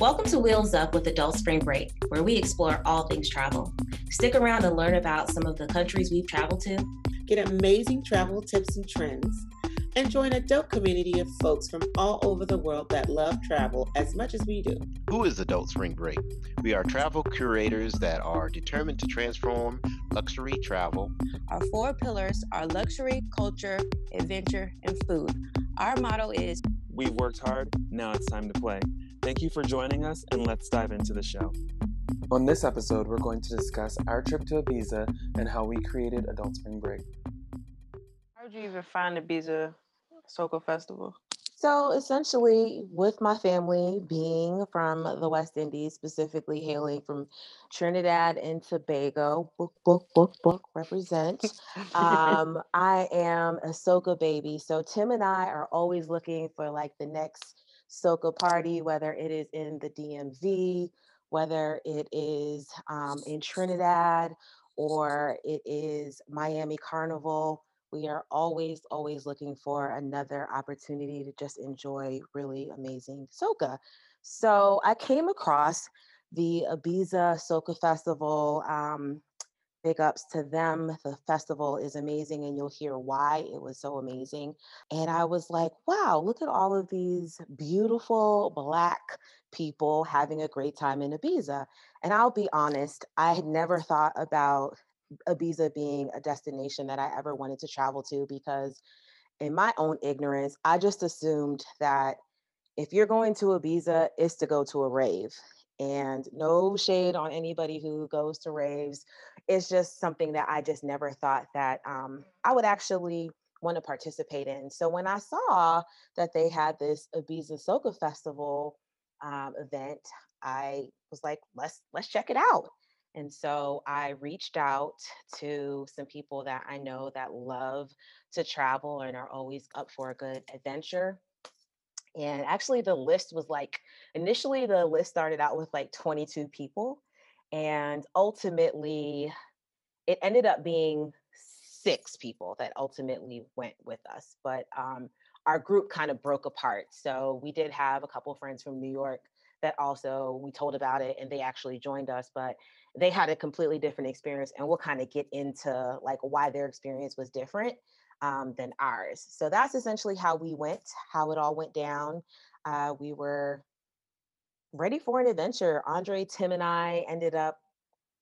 Welcome to Wheels Up with Adult Spring Break, where we explore all things travel. Stick around and learn about some of the countries we've traveled to. Get amazing travel tips and trends and join a dope community of folks from all over the world that love travel as much as we do. Who is Adult Spring Break? We are travel curators that are determined to transform luxury travel. Our four pillars are luxury, culture, adventure, and food. Our motto is We've worked hard, now it's time to play. Thank you for joining us, and let's dive into the show. On this episode, we're going to discuss our trip to Ibiza and how we created Adult Spring Break. How did you even find Ibiza Soca Festival? So essentially, with my family being from the West Indies, specifically hailing from Trinidad and Tobago, book, book, book, book, represent. um, I am a soca baby. So Tim and I are always looking for like the next soca party, whether it is in the DMV, whether it is um, in Trinidad, or it is Miami Carnival we are always, always looking for another opportunity to just enjoy really amazing soca. So I came across the Ibiza Soca Festival. Um, big ups to them. The festival is amazing, and you'll hear why it was so amazing. And I was like, wow, look at all of these beautiful Black people having a great time in Ibiza. And I'll be honest, I had never thought about Ibiza being a destination that I ever wanted to travel to because, in my own ignorance, I just assumed that if you're going to Ibiza, it's to go to a rave. And no shade on anybody who goes to raves. It's just something that I just never thought that um, I would actually want to participate in. So when I saw that they had this Ibiza Soca Festival um, event, I was like, let's let's check it out. And so I reached out to some people that I know that love to travel and are always up for a good adventure. And actually, the list was like initially, the list started out with like 22 people. And ultimately, it ended up being six people that ultimately went with us. But um, our group kind of broke apart. So we did have a couple friends from New York that also we told about it and they actually joined us. But they had a completely different experience and we'll kind of get into like why their experience was different um, than ours so that's essentially how we went how it all went down uh, we were ready for an adventure andre tim and i ended up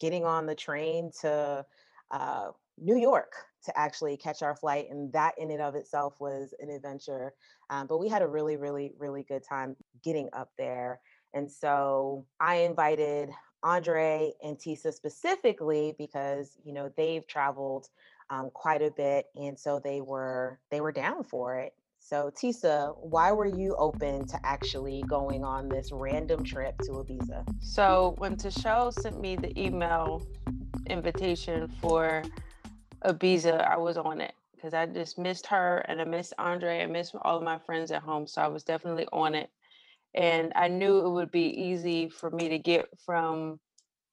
getting on the train to uh, new york to actually catch our flight and that in and of itself was an adventure um, but we had a really really really good time getting up there and so I invited Andre and Tisa specifically because you know they've traveled um, quite a bit, and so they were they were down for it. So Tisa, why were you open to actually going on this random trip to Ibiza? So when Tashelle sent me the email invitation for Ibiza, I was on it because I just missed her and I missed Andre. I missed all of my friends at home, so I was definitely on it and I knew it would be easy for me to get from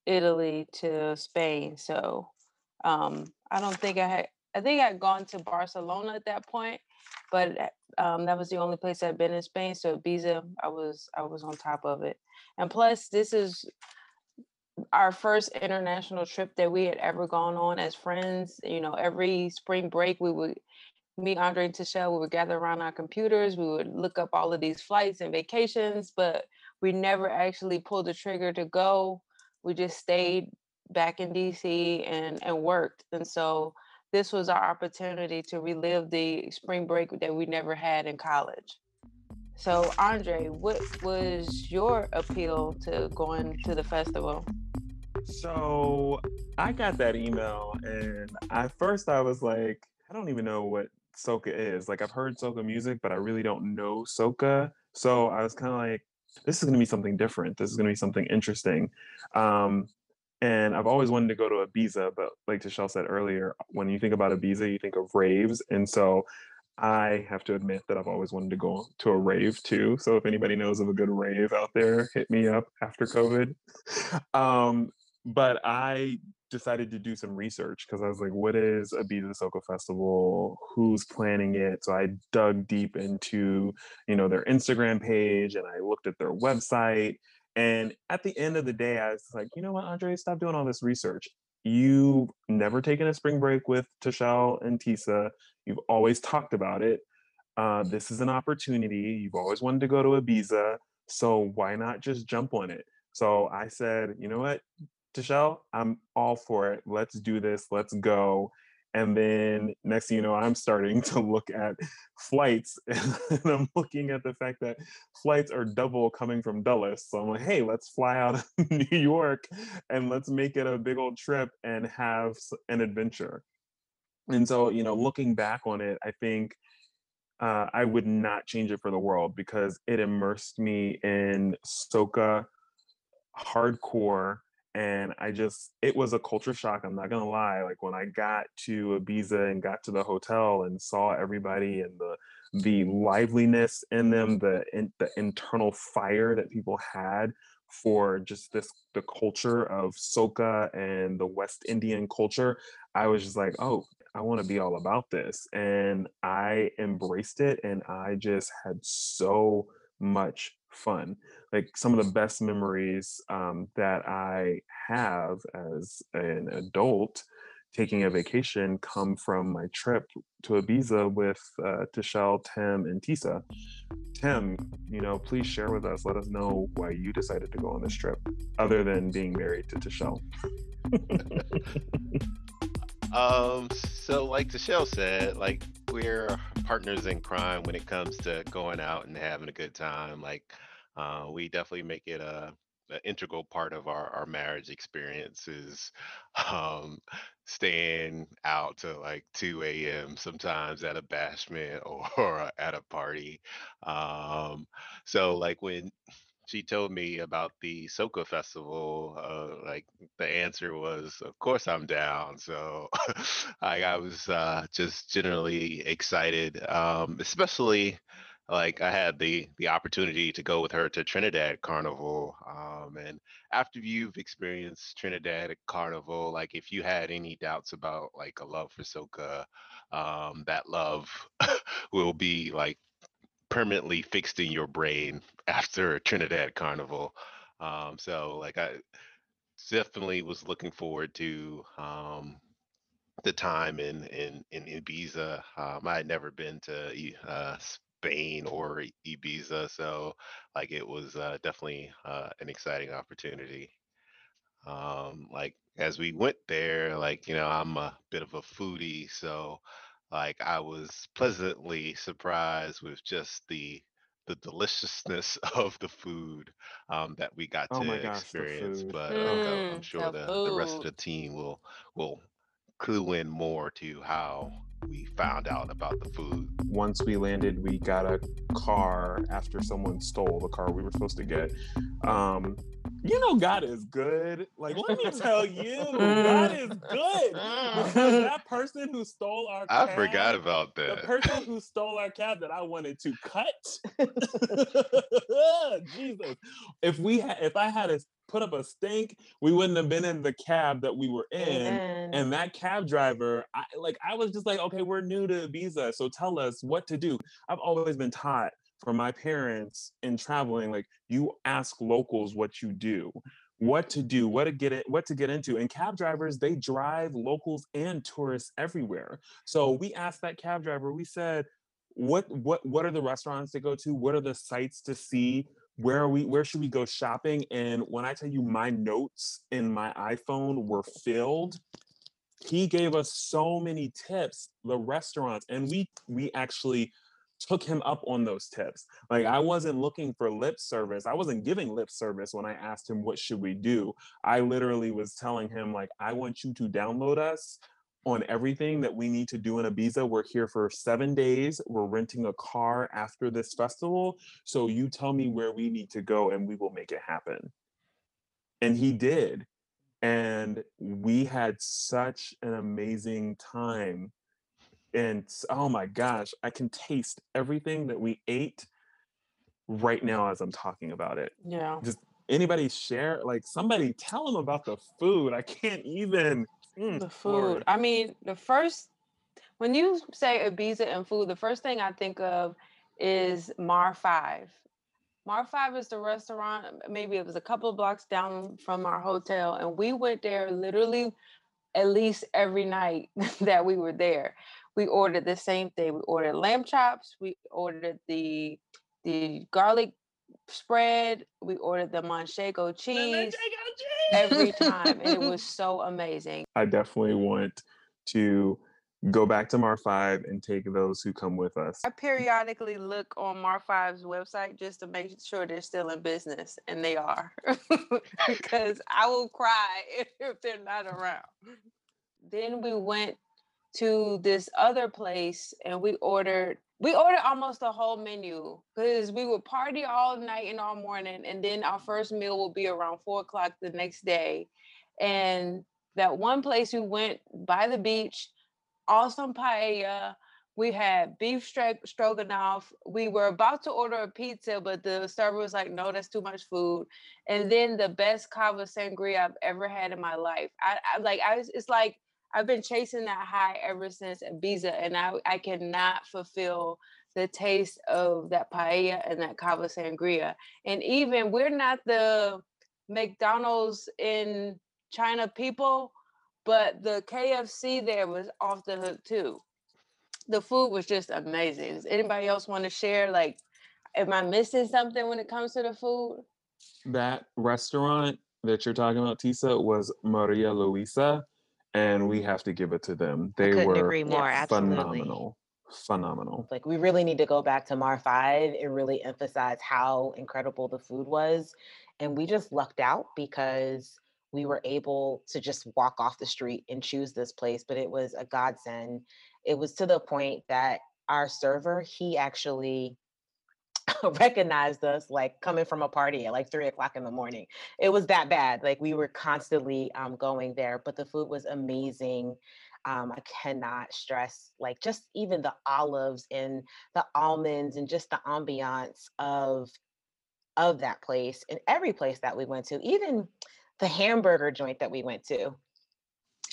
Italy to Spain. So um, I don't think I had. I think I'd gone to Barcelona at that point, but um, that was the only place I'd been in Spain. So Ibiza, I was I was on top of it. And plus, this is our first international trip that we had ever gone on as friends. You know, every spring break we would me, Andre, and Tashelle, we would gather around our computers. We would look up all of these flights and vacations, but we never actually pulled the trigger to go. We just stayed back in DC and and worked. And so this was our opportunity to relive the spring break that we never had in college. So Andre, what was your appeal to going to the festival? So I got that email and at first I was like, I don't even know what soca is. Like I've heard soca music, but I really don't know soca. So I was kind of like, this is going to be something different. This is going to be something interesting. Um, and I've always wanted to go to Ibiza, but like Tashelle said earlier, when you think about Ibiza, you think of raves. And so I have to admit that I've always wanted to go to a rave too. So if anybody knows of a good rave out there, hit me up after COVID. Um, but I decided to do some research because I was like, what is Ibiza Soca Festival? Who's planning it? So I dug deep into, you know, their Instagram page and I looked at their website And at the end of the day, I was like, you know what, Andre, stop doing all this research. You've never taken a spring break with Tashelle and Tisa. You've always talked about it. Uh, this is an opportunity. You've always wanted to go to Ibiza. So why not just jump on it? So I said, you know what, Tashelle, I'm all for it. Let's do this. Let's go. And then next thing you know, I'm starting to look at flights and I'm looking at the fact that flights are double coming from Dulles. So I'm like, hey, let's fly out of New York and let's make it a big old trip and have an adventure. And so, you know, looking back on it, I think uh, I would not change it for the world because it immersed me in soca hardcore and I just it was a culture shock. I'm not gonna lie. Like when I got to Ibiza and got to the hotel and saw everybody and the the liveliness in them, the in, the internal fire that people had for just this the culture of soca and the West Indian culture, I was just like, oh, I want to be all about this, and I embraced it, and I just had so much fun. Like some of the best memories um, that I have as an adult taking a vacation come from my trip to Ibiza with uh, Tim, and Tisa. Tim, you know, please share with us. Let us know why you decided to go on this trip, other than being married to Tashelle. um, so like Tashelle said, like we're partners in crime when it comes to going out and having a good time. Like uh, we definitely make it a, an integral part of our, our marriage experiences. Um, staying out to like 2 a.m. sometimes at a bashment or, at a party. Um, so like when she told me about the Soca festival, uh, like the answer was, of course I'm down. So I, I was uh, just generally excited, um, especially like I had the the opportunity to go with her to Trinidad Carnival. Um, and after you've experienced Trinidad Carnival, like if you had any doubts about like a love for soca, um, that love will be like permanently fixed in your brain after Trinidad Carnival. Um, so like I definitely was looking forward to um, the time in in in Ibiza. Um, I had never been to uh, Spain or Ibiza. So like it was uh, definitely uh, an exciting opportunity. Um, like as we went there, like you know, I'm a bit of a foodie, so like I was pleasantly surprised with just the the deliciousness of the food um, that we got Oh to my gosh, experience. food. But uh, I'm Mm, sure the the the rest of the team will will clue in more to how we found out about the food. Once we landed, we got a car after someone stole the car we were supposed to get. Um, you know, God is good. Like, let me tell you, God mm. is good. Because that person who stole our cab. I cab, forgot about that. the that. person who stole our cab that I wanted to cut. Jesus. If we had if I had to put up a stink, we wouldn't have been in the cab that we were in. Amen. And that cab driver, I like I was just like, okay, we're new to Ibiza, so tell us what to do. I've always been taught from my parents in traveling, like you ask locals what you do, what to do, what to get it, what to get into. And cab drivers, they drive locals and tourists everywhere. So we asked that cab driver, we said, what what what are the restaurants to go to? What are the sites to see? Where are we where should we go shopping? And when I tell you my notes in my iPhone were filled, he gave us so many tips, the restaurants, and we we actually took him up on those tips. Like I wasn't looking for lip service. I wasn't giving lip service when I asked him what should we do. I literally was telling him like I want you to download us on everything that we need to do in Ibiza. We're here for 7 days. We're renting a car after this festival, so you tell me where we need to go and we will make it happen. And he did. And we had such an amazing time and oh my gosh, I can taste everything that we ate right now as I'm talking about it. Yeah. Just anybody share, like somebody tell them about the food. I can't even. Mm, The food. Lord. I mean, the first when you say Ibiza and food, the first thing I think of is Mar Five. Mar 5 is the restaurant. Maybe it was a couple of blocks down from our hotel. And we went there literally at least every night that we were there. We ordered the same thing. We ordered lamb chops. We ordered the the garlic spread. We ordered the manchego cheese every time. and it was so amazing. I definitely want to go back to Mar 5 and take those who come with us. I periodically look on Mar 5's website just to make sure they're still in business, and they are, because I will cry if, if they're not around. Then we went to this other place and we ordered we ordered almost the whole menu because we would party all night and all morning and then our first meal will be around four o'clock the next day and that one place we went by the beach awesome paella. We had beef stroganoff. We were about to order a pizza, but the server was like, "No, that's too much food." And then the best cava sangria I've ever had in my life. I, I like, I was, it's like I've been chasing that high ever since Ibiza, and I, I cannot fulfill the taste of that paella and that cava sangria. And even we're not the McDonald's in China people, but the KFC there was off the hook too. The food was just amazing. Does anybody else want to share? Like, am I missing something when it comes to the food? That restaurant that you're talking about, Tisa, was Maria Luisa, and we have to give it to them. They were more. Phenomenal. Phenomenal. Like we really need to go back to Mar 5 and really emphasize how incredible the food was. And we just lucked out because we were able to just walk off the street and choose this place, but it was a godsend. It was to the point that our server, he actually recognized us like coming from a party at like three o'clock in the morning. It was that bad. Like we were constantly um, going there, but the food was amazing. Um, I cannot stress like just even the olives and the almonds and just the ambiance of of that place and every place that we went to. Even the hamburger joint that we went to.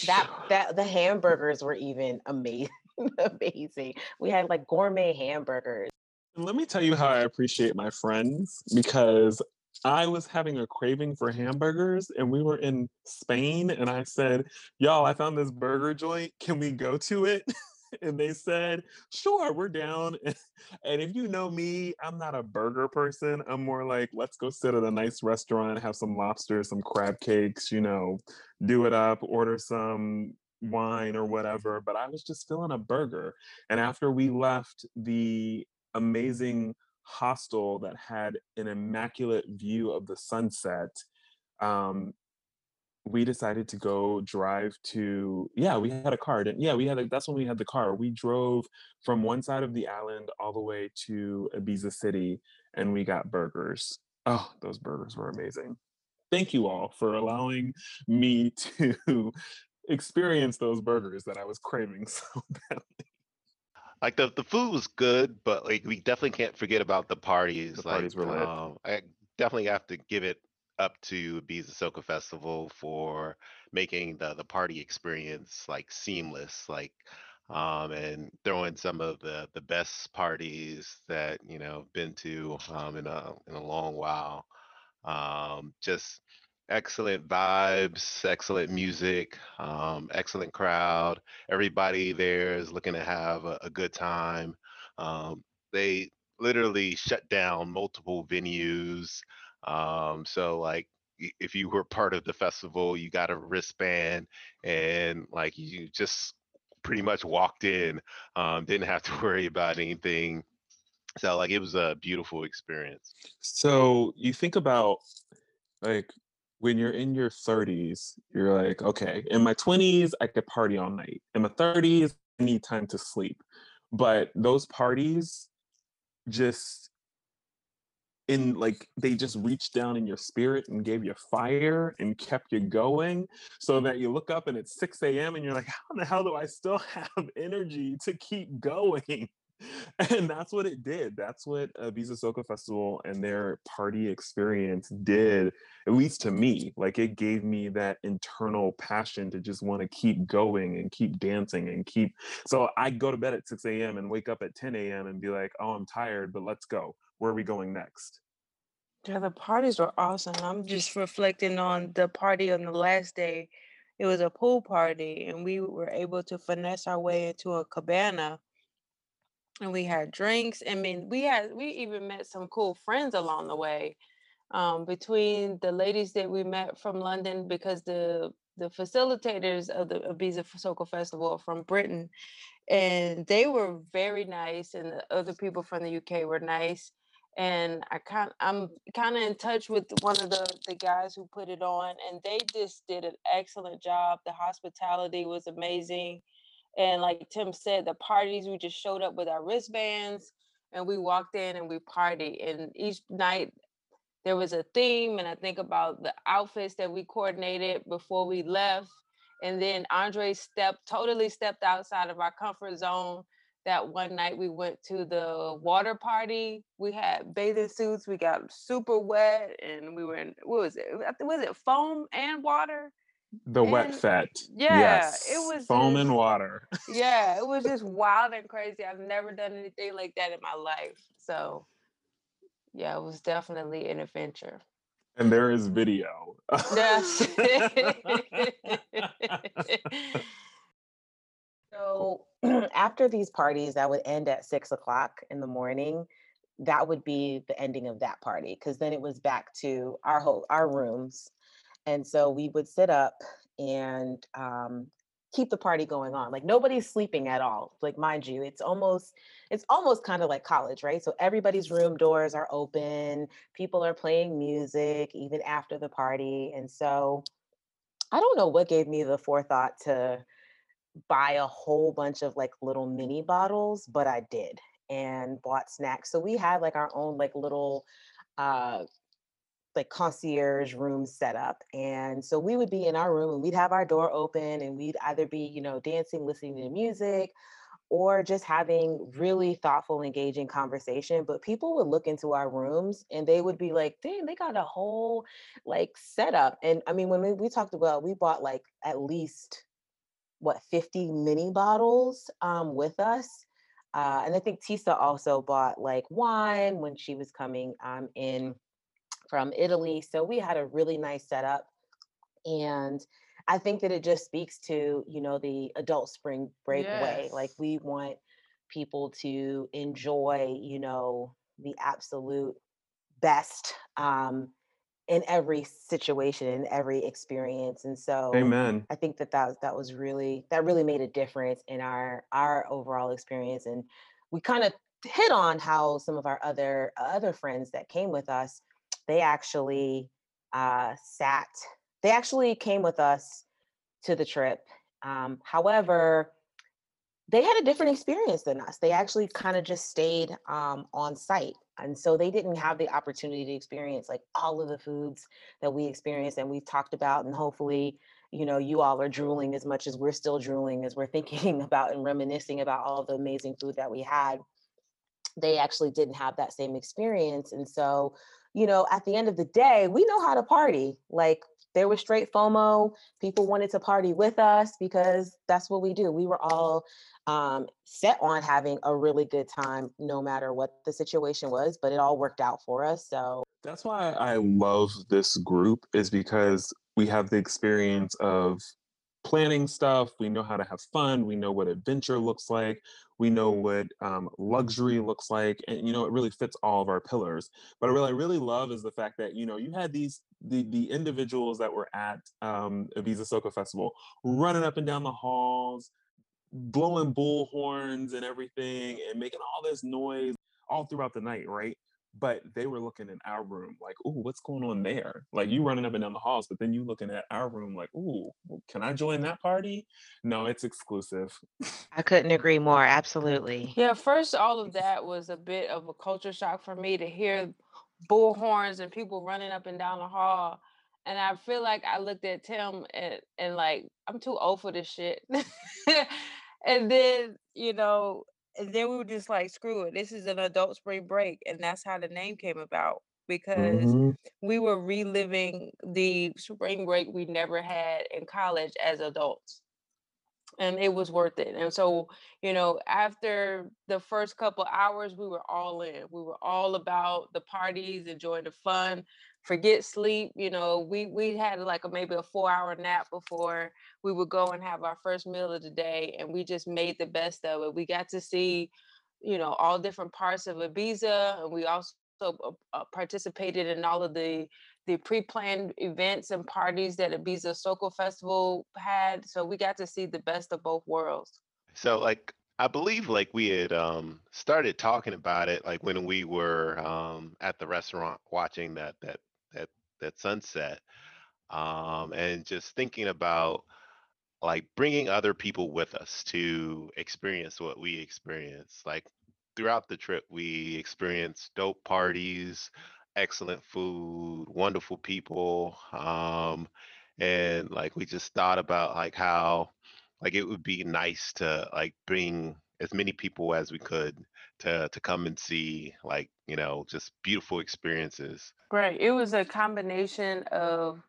That that the hamburgers were even amazing. amazing. We had like gourmet hamburgers. Let me tell you how I appreciate my friends because I was having a craving for hamburgers and we were in Spain and I said, Y'all, I found this burger joint. Can we go to it? and they said, sure, we're down. and if you know me, I'm not a burger person. I'm more like, let's go sit at a nice restaurant, have some lobster, some crab cakes, you know, do it up, order some wine or whatever. But I was just feeling a burger. And after we left the amazing hostel that had an immaculate view of the sunset, um, we decided to go drive to yeah we had a car didn't yeah we had a, that's when we had the car. We drove from one side of the island all the way to ibiza city and we got burgers. Oh those burgers were amazing. Thank you all for allowing me to experience those burgers that i was craving so badly like the, the food was good but like we definitely can't forget about the parties the like parties were lit. um, i definitely have to give it up to Ibiza Soca Festival for making the the party experience like seamless, like um, and throwing some of the the best parties that you know been to um, in a in a long while. Um, just excellent vibes, excellent music, um, excellent crowd. Everybody there is looking to have a, a good time. Um, they literally shut down multiple venues. Um, so like if you were part of the festival, you got a wristband and like you just pretty much walked in, um, didn't have to worry about anything. So like it was a beautiful experience. So you think about like when you're in your 30s, you're like, okay, in my 20s, I could party all night. In my 30s, I need time to sleep. But those parties just in like they just reached down in your spirit and gave you fire and kept you going so that you look up and it's 6 a.m and you're like how the hell do i still have energy to keep going and that's what it did that's what uh, Ibiza Soca Festival and their party experience did at least to me like it gave me that internal passion to just want to keep going and keep dancing and keep so I go to bed at 6 a.m and wake up at 10 a.m and be like oh i'm tired but let's go where are we going next Yeah, the parties were awesome. I'm just reflecting on the party on the last day. It was a pool party, and we were able to finesse our way into a cabana. And we had drinks. I mean, we had we even met some cool friends along the way. Um, between the ladies that we met from London, because the the facilitators of the Ibiza Soca Festival from Britain, and they were very nice, and the other people from the UK were nice and I kind I'm kind of in touch with one of the the guys who put it on and they just did an excellent job. The hospitality was amazing. And like Tim said, the parties we just showed up with our wristbands and we walked in and we partied and each night there was a theme and I think about the outfits that we coordinated before we left and then Andre stepped totally stepped outside of our comfort zone that one night we went to the water party. We had bathing suits. We got super wet, and we were in what was it? Was it foam and water? The and, wet fat. Yeah, yes. it was foam just, and water. yeah, it was just wild and crazy. I've never done anything like that in my life. So, yeah, it was definitely an adventure. And there is video. Yes. so after these parties that would end at six o'clock in the morning, that would be the ending of that party because then it was back to our whole our rooms, and so we would sit up and um, keep the party going on. Like nobody's sleeping at all. Like mind you, it's almost it's almost kind of like college, right? So everybody's room doors are open. People are playing music even after the party, and so I don't know what gave me the forethought to buy a whole bunch of like little mini bottles, but I did and bought snacks. So we had like our own like little uh like concierge room set up. And so we would be in our room and we'd have our door open and we'd either be, you know, dancing, listening to music, or just having really thoughtful, engaging conversation. But people would look into our rooms and they would be like, dang, they got a whole like setup. And I mean, when we, we talked about, we bought like at least what 50 mini bottles um, with us. Uh, and I think Tisa also bought like wine when she was coming um, in from Italy. So we had a really nice setup. And I think that it just speaks to, you know, the adult spring break yes. way. Like we want people to enjoy, you know, the absolute best um, in every situation in every experience and so amen i think that that, that was really that really made a difference in our our overall experience and we kind of hit on how some of our other other friends that came with us they actually uh, sat they actually came with us to the trip um, however they had a different experience than us. They actually kind of just stayed um, on site and so they didn't have the opportunity to experience like all of the foods that we experienced and we've talked about and hopefully you know you all are drooling as much as we're still drooling as we're thinking about and reminiscing about all the amazing food that we had. They actually didn't have that same experience and so you know at the end of the day we know how to party like there was straight FOMO. People wanted to party with us because that's what we do. We were all um, set on having a really good time no matter what the situation was, but it all worked out for us. So that's why I love this group, is because we have the experience of planning stuff. We know how to have fun. We know what adventure looks like. We know what um, luxury looks like, and you know it really fits all of our pillars. But what I really love is the fact that you know you had these the the individuals that were at um, Ibiza Soca Festival running up and down the halls, blowing bull horns and everything and making all this noise all throughout the night, right? But they were looking in our room like, "Ooh, what's going on there?" Like you running up and down the halls, but then you looking at our room like, "Ooh, can I join that party?" No, it's exclusive. I couldn't agree more. Absolutely. Yeah, first all of that was a bit of a culture shock for me to hear bullhorns and people running up and down the hall and I feel like I looked at Tim and, and like I'm too old for this shit. and then you know and then we were just like screw it this is an adult spring break and that's how the name came about because mm-hmm. we were reliving the spring break we never had in college as adults and it was worth it. And so, you know, after the first couple hours, we were all in. We were all about the parties, enjoying the fun, forget sleep. You know, we we had like a maybe a four hour nap before we would go and have our first meal of the day, and we just made the best of it. We got to see, you know, all different parts of Ibiza, and we also uh, uh, participated in all of the the pre-planned events and parties that Ibiza Soca Festival had. So we got to see the best of both worlds. So like I believe like we had um started talking about it like when we were um at the restaurant watching that that that that sunset um and just thinking about like bringing other people with us to experience what we experience like throughout the trip we experienced dope parties excellent food, wonderful people. Um, and like we just thought about like how like it would be nice to like bring as many people as we could to to come and see like you know just beautiful experiences. Right it was a combination of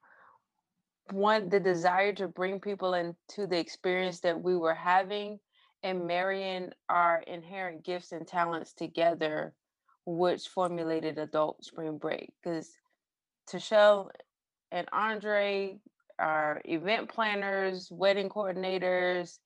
one the desire to bring people into the experience that we were having and marrying our inherent gifts and talents together which formulated adult spring break. Because Tashelle and Andre are event planners, wedding coordinators,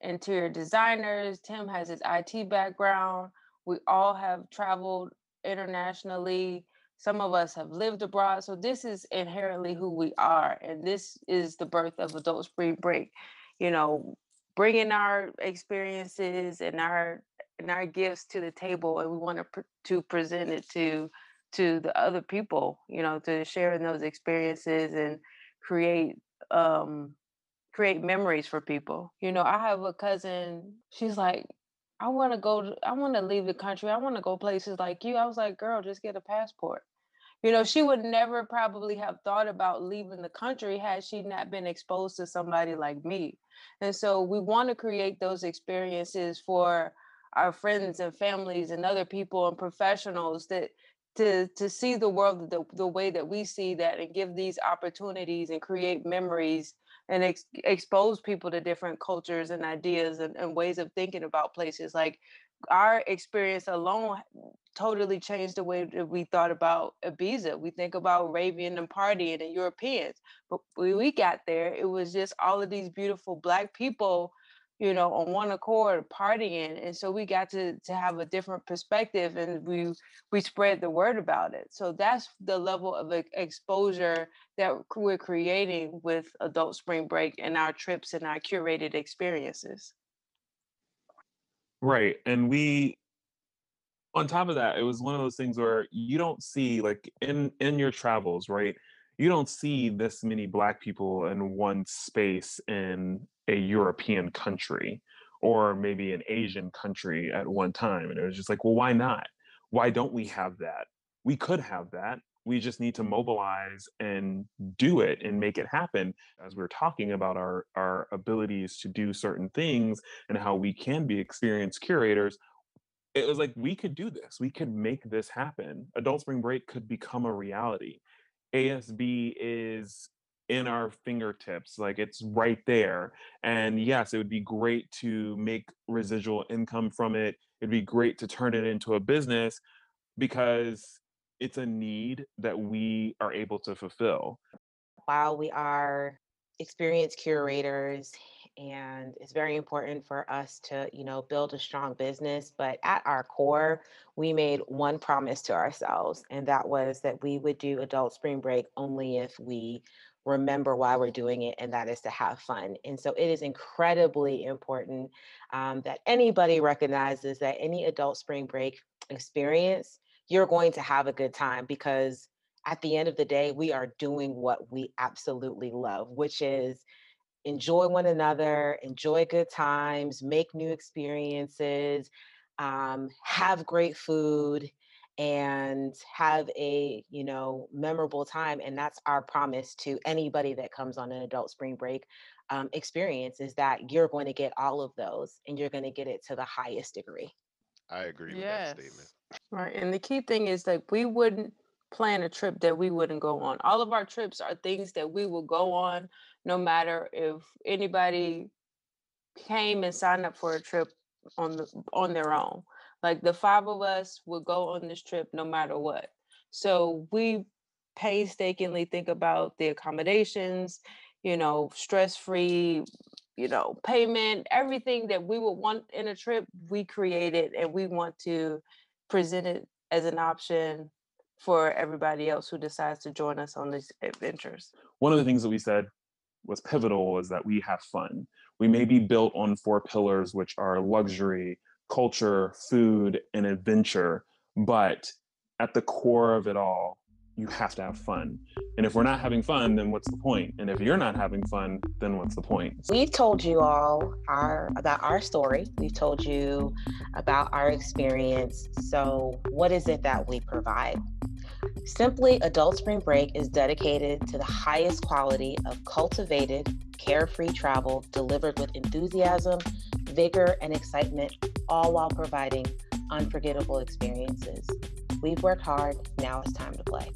interior designers. Tim has his IT background. We all have traveled internationally. Some of us have lived abroad. So this is inherently who we are. And this is the birth of adult spring break. You know, bringing our experiences and our and our gifts to the table and we want to pr- to present it to to the other people you know to share in those experiences and create um create memories for people. You know i have a cousin she's like i want to go i want to leave the country i want to go places like you. I was like girl just get a passport. You know she would never probably have thought about leaving the country had she not been exposed to somebody like me. And so we want to create those experiences for our friends and families and other people and professionals that to to see the world the, the way that we see that and give these opportunities and create memories and ex- expose people to different cultures and ideas and, and ways of thinking about places like our experience alone totally changed the way that we thought about Ibiza. We think about raving and partying and Europeans, but when we got there, it was just all of these beautiful Black people you know, on one accord partying. And so we got to to have a different perspective and we we spread the word about it. So that's the level of exposure that we're creating with adult spring break and our trips and our curated experiences. Right. And we on top of that, it was one of those things where you don't see like in in your travels, right? You don't see this many black people in one space in a European country or maybe an Asian country at one time. And it was just like, well, why not? Why don't we have that? We could have that. We just need to mobilize and do it and make it happen. As we're talking about our, our abilities to do certain things and how we can be experienced curators, it was like we could do this. We could make this happen. Adult Spring Break could become a reality. ASB is in our fingertips like it's right there and yes it would be great to make residual income from it it'd be great to turn it into a business because it's a need that we are able to fulfill. While we are experienced curators and it's very important for us to you know build a strong business but at our core we made one promise to ourselves and that was that we would do adult spring break only if we remember why we're doing it, and that is to have fun. And so it is incredibly important um, that anybody recognizes that any adult spring break experience, you're going to have a good time because at the end of the day, we are doing what we absolutely love, which is enjoy one another, enjoy good times, make new experiences, um, have great food, and have a you know memorable time and that's our promise to anybody that comes on an adult spring break um, experience is that you're going to get all of those and you're going to get it to the highest degree. I agree with that statement. Right and the key thing is that we wouldn't plan a trip that we wouldn't go on. All of our trips are things that we will go on no matter if anybody came and signed up for a trip on the on their own. Like the five of us would go on this trip no matter what. So we painstakingly think about the accommodations, you know, stress free, you know, payment, everything that we would want in a trip, we created and we want to present it as an option for everybody else who decides to join us on these adventures. One of the things that we said was pivotal is that we have fun. We may be built on four pillars, which are luxury, culture, food, and adventure, but at the core of it all, you have to have fun. And if we're not having fun, then what's the point? And if you're not having fun, then what's the point? We've told you all our about our story. We've told you about our experience. So, what is it that we provide? Simply Adult Spring Break is dedicated to the highest quality of cultivated, carefree travel delivered with enthusiasm, vigor, and excitement, all while providing unforgettable experiences. We've worked hard, now it's time to play.